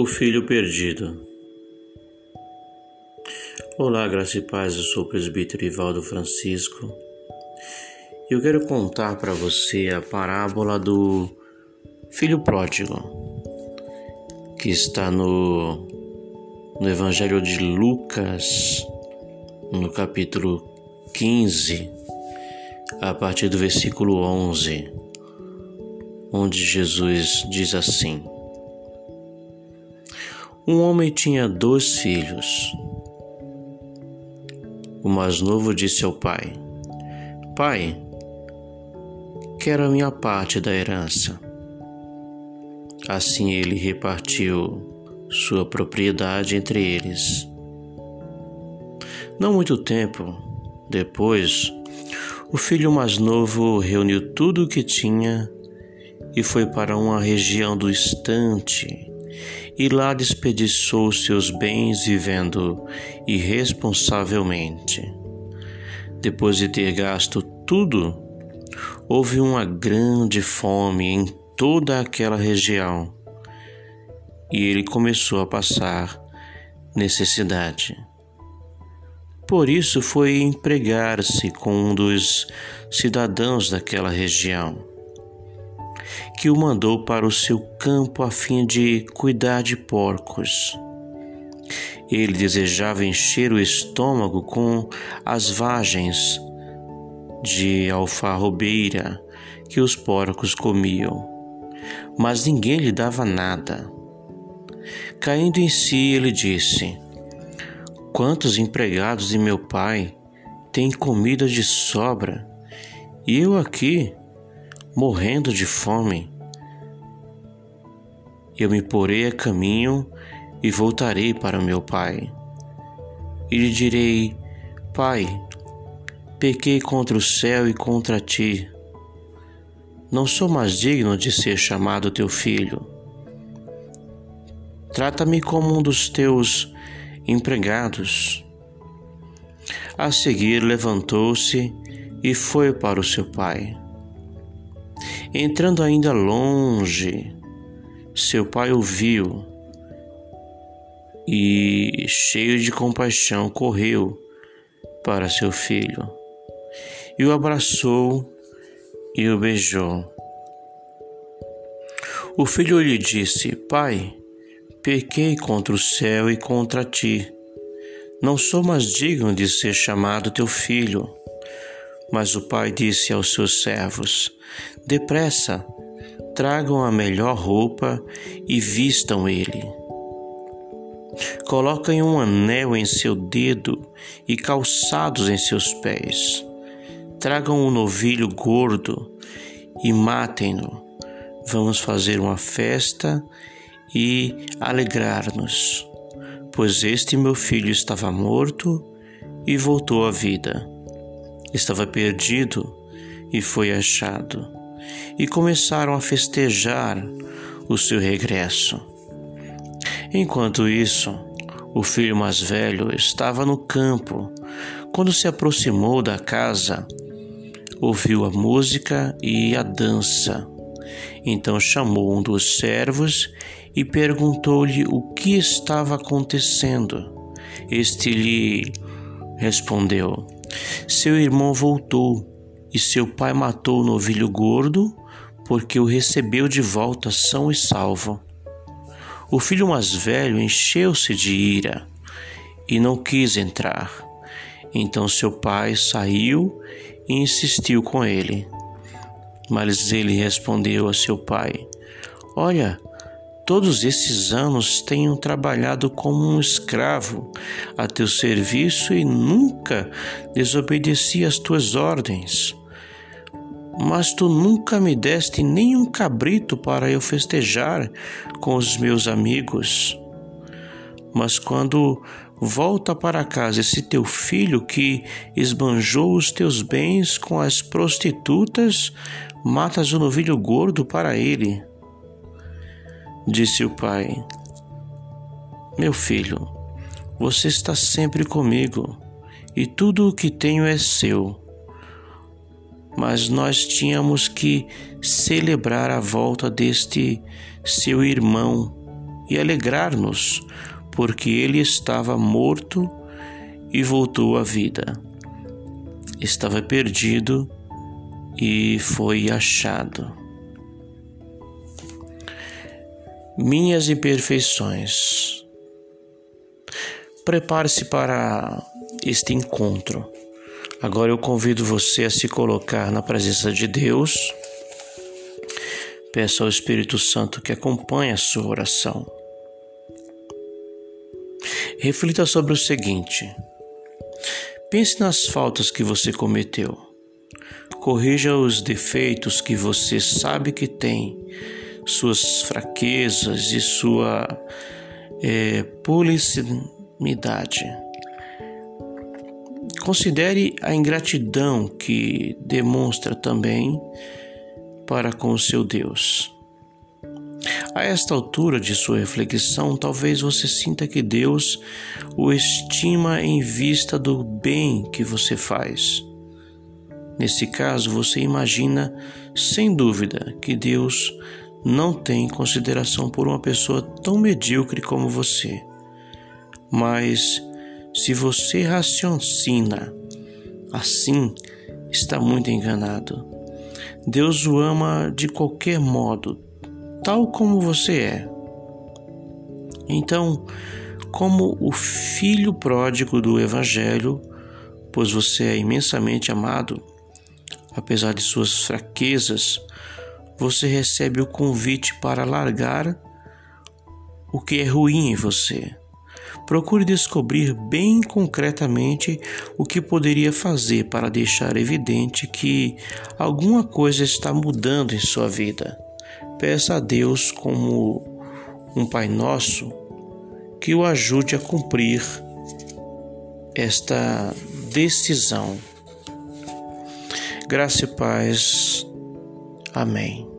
O Filho Perdido. Olá, graça e paz, eu sou o presbítero Ivaldo Francisco. Eu quero contar para você a parábola do filho pródigo, que está no, no Evangelho de Lucas, no capítulo 15, a partir do versículo 11, onde Jesus diz assim: um homem tinha dois filhos. O mais novo disse ao pai: Pai, quero a minha parte da herança. Assim ele repartiu sua propriedade entre eles. Não muito tempo depois, o filho mais novo reuniu tudo o que tinha e foi para uma região do estante e lá desperdiçou seus bens vivendo irresponsavelmente. Depois de ter gasto tudo, houve uma grande fome em toda aquela região e ele começou a passar necessidade. Por isso foi empregar-se com um dos cidadãos daquela região que o mandou para o seu campo a fim de cuidar de porcos. Ele desejava encher o estômago com as vagens de alfarrobeira que os porcos comiam, mas ninguém lhe dava nada. Caindo em si, ele disse: Quantos empregados de meu pai têm comida de sobra, e eu aqui morrendo de fome. Eu me porei a caminho e voltarei para meu pai. E lhe direi: Pai, pequei contra o céu e contra ti. Não sou mais digno de ser chamado teu filho. Trata-me como um dos teus empregados. A seguir levantou-se e foi para o seu pai. Entrando ainda longe, seu pai ouviu e, cheio de compaixão, correu para seu filho e o abraçou e o beijou. O filho lhe disse: Pai, pequei contra o céu e contra ti. Não sou mais digno de ser chamado teu filho. Mas o pai disse aos seus servos: Depressa, tragam a melhor roupa e vistam ele. Coloquem um anel em seu dedo e calçados em seus pés. Tragam um novilho gordo e matem-no. Vamos fazer uma festa e alegrar-nos, pois este meu filho estava morto e voltou à vida estava perdido e foi achado, e começaram a festejar o seu regresso. Enquanto isso, o filho mais velho estava no campo. Quando se aproximou da casa, ouviu a música e a dança. Então chamou um dos servos e perguntou-lhe o que estava acontecendo. Este lhe respondeu: seu irmão voltou e seu pai matou o novilho gordo porque o recebeu de volta são e salvo. O filho mais velho encheu-se de ira e não quis entrar. Então seu pai saiu e insistiu com ele. Mas ele respondeu a seu pai: Olha, todos esses anos tenho trabalhado como um escravo a teu serviço e nunca desobedeci às tuas ordens. Mas tu nunca me deste nenhum cabrito para eu festejar com os meus amigos. Mas quando volta para casa esse teu filho que esbanjou os teus bens com as prostitutas, matas o novilho gordo para ele. Disse o pai: Meu filho, você está sempre comigo e tudo o que tenho é seu. Mas nós tínhamos que celebrar a volta deste seu irmão e alegrar-nos, porque ele estava morto e voltou à vida. Estava perdido e foi achado. Minhas imperfeições. Prepare-se para este encontro. Agora eu convido você a se colocar na presença de Deus. Peço ao Espírito Santo que acompanhe a sua oração. Reflita sobre o seguinte: pense nas faltas que você cometeu. Corrija os defeitos que você sabe que tem, suas fraquezas e sua é, Considere a ingratidão que demonstra também para com o seu Deus. A esta altura de sua reflexão, talvez você sinta que Deus o estima em vista do bem que você faz. Nesse caso, você imagina, sem dúvida, que Deus não tem consideração por uma pessoa tão medíocre como você. Mas, se você raciocina assim, está muito enganado. Deus o ama de qualquer modo, tal como você é. Então, como o filho pródigo do Evangelho, pois você é imensamente amado, apesar de suas fraquezas, você recebe o convite para largar o que é ruim em você. Procure descobrir bem concretamente o que poderia fazer para deixar evidente que alguma coisa está mudando em sua vida. Peça a Deus, como um Pai Nosso, que o ajude a cumprir esta decisão. Graça e paz. Amém.